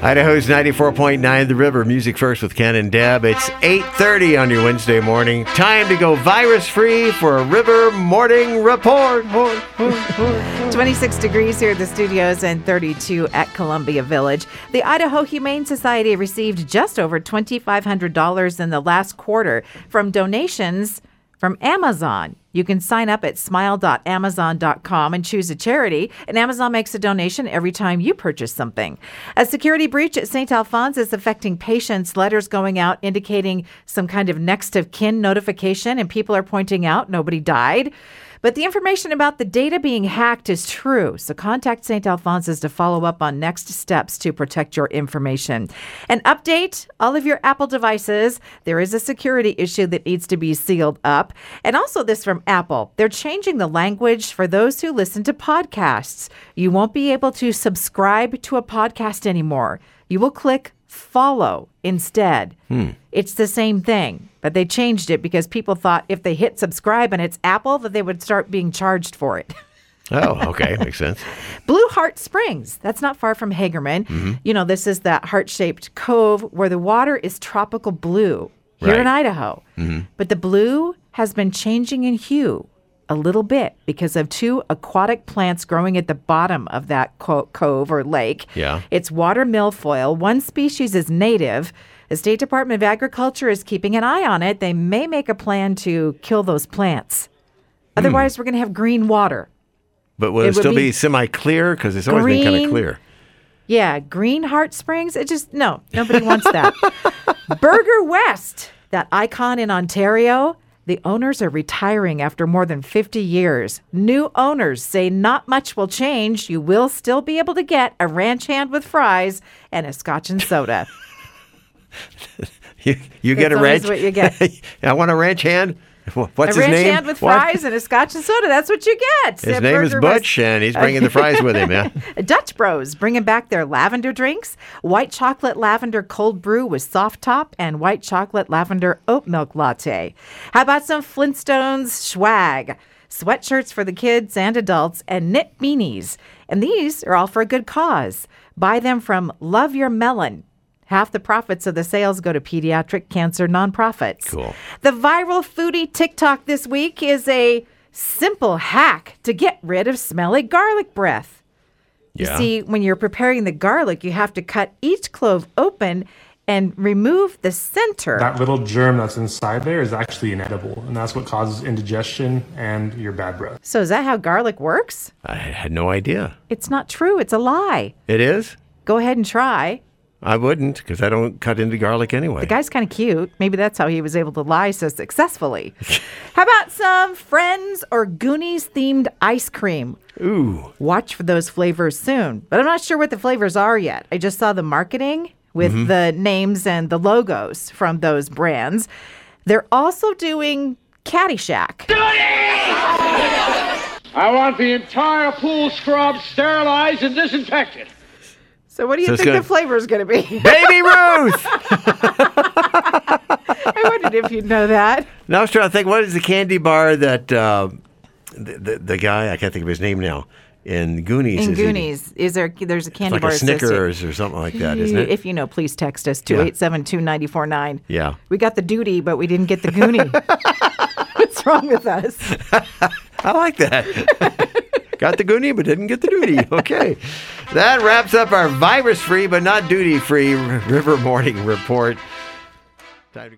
Idaho's 94.9 The River, music first with Ken and Deb. It's 8.30 on your Wednesday morning. Time to go virus-free for a River Morning Report. 26 degrees here at the studios and 32 at Columbia Village. The Idaho Humane Society received just over $2,500 in the last quarter from donations from Amazon. You can sign up at smile.amazon.com and choose a charity, and Amazon makes a donation every time you purchase something. A security breach at St. Alphonsus is affecting patients. Letters going out indicating some kind of next of kin notification, and people are pointing out nobody died. But the information about the data being hacked is true, so contact St. Alphonsus to follow up on next steps to protect your information. And update all of your Apple devices. There is a security issue that needs to be sealed up. And also, this from Apple they're changing the language for those who listen to podcasts. You won't be able to subscribe to a podcast anymore. You will click follow instead. It's the same thing, but they changed it because people thought if they hit subscribe and it's Apple that they would start being charged for it. Oh, okay. Makes sense. Blue Heart Springs, that's not far from Hagerman. Mm-hmm. You know, this is that heart shaped cove where the water is tropical blue here in Right. Idaho. But the blue has been changing in hue a little bit because of two aquatic plants growing at the bottom of that co- cove or lake. Yeah. It's water milfoil. One species is native. The State Department of Agriculture is keeping an eye on it. They may make a plan to kill those plants. Hmm. Otherwise, we're going to have green water. But will It it, still be be, semi-clear? Because it's always been kind of clear. Yeah, Green Heart Springs. It just no, nobody wants that. Burger West, that icon in Ontario. The owners are retiring after more than 50 years. New owners say not much will change. You will still be able to get a ranch hand with fries and a scotch and soda. You, you get a That's ranch. what you get. I want a ranch hand. Wh- What's a his ranch name? hand with What? fries and a scotch and soda. That's what you get. His name is. Butch, and he's bringing the fries with him. Yeah. Dutch Bros bringing back their lavender drinks white chocolate lavender cold brew with soft top and white chocolate lavender oat milk latte. How about some Flintstones swag? Sweatshirts for the kids and adults and knit beanies. And these are all for a good cause. Buy them from Love Your Melon. Half the profits of the sales go to pediatric cancer nonprofits. Cool. The viral foodie TikTok this week is a simple hack to get rid of smelly garlic breath. You Yeah. see, when you're preparing the garlic, you have to cut each clove open and remove the center. That little germ that's inside there is actually inedible, and that's what causes indigestion and your bad breath. so, is that how garlic works? I had no idea. It's not true. It's a lie. It is? Go ahead and try. I wouldn't because I don't cut into garlic anyway. The guy's kind of cute. Maybe that's how he was able to lie so successfully. how about some Friends or Goonies themed ice cream? Ooh. Watch for those flavors soon, but I'm not sure what the flavors are yet. I just saw the marketing with Mm-hmm. the names and the logos from those brands. They're also doing Caddyshack. I want the entire pool scrubbed, sterilized, and disinfected. So, what do you So think gonna- the flavor is going to be? Baby Ruth! I wondered if you'd know that. now I was trying to think, what is the candy bar that uh, the, the, the guy, I can't think of his name now, in Goonies In is eating? Goonies, is there? There's a candy Like bar a Snickers or something like that, isn't it? If you know, please text us 287 949 Yeah. We got the duty, but we didn't get the goonie. What's wrong with us? I like that. Got the goonie, but didn't get the duty. Okay. That wraps up our virus free, but not duty free River Morning Report. Time to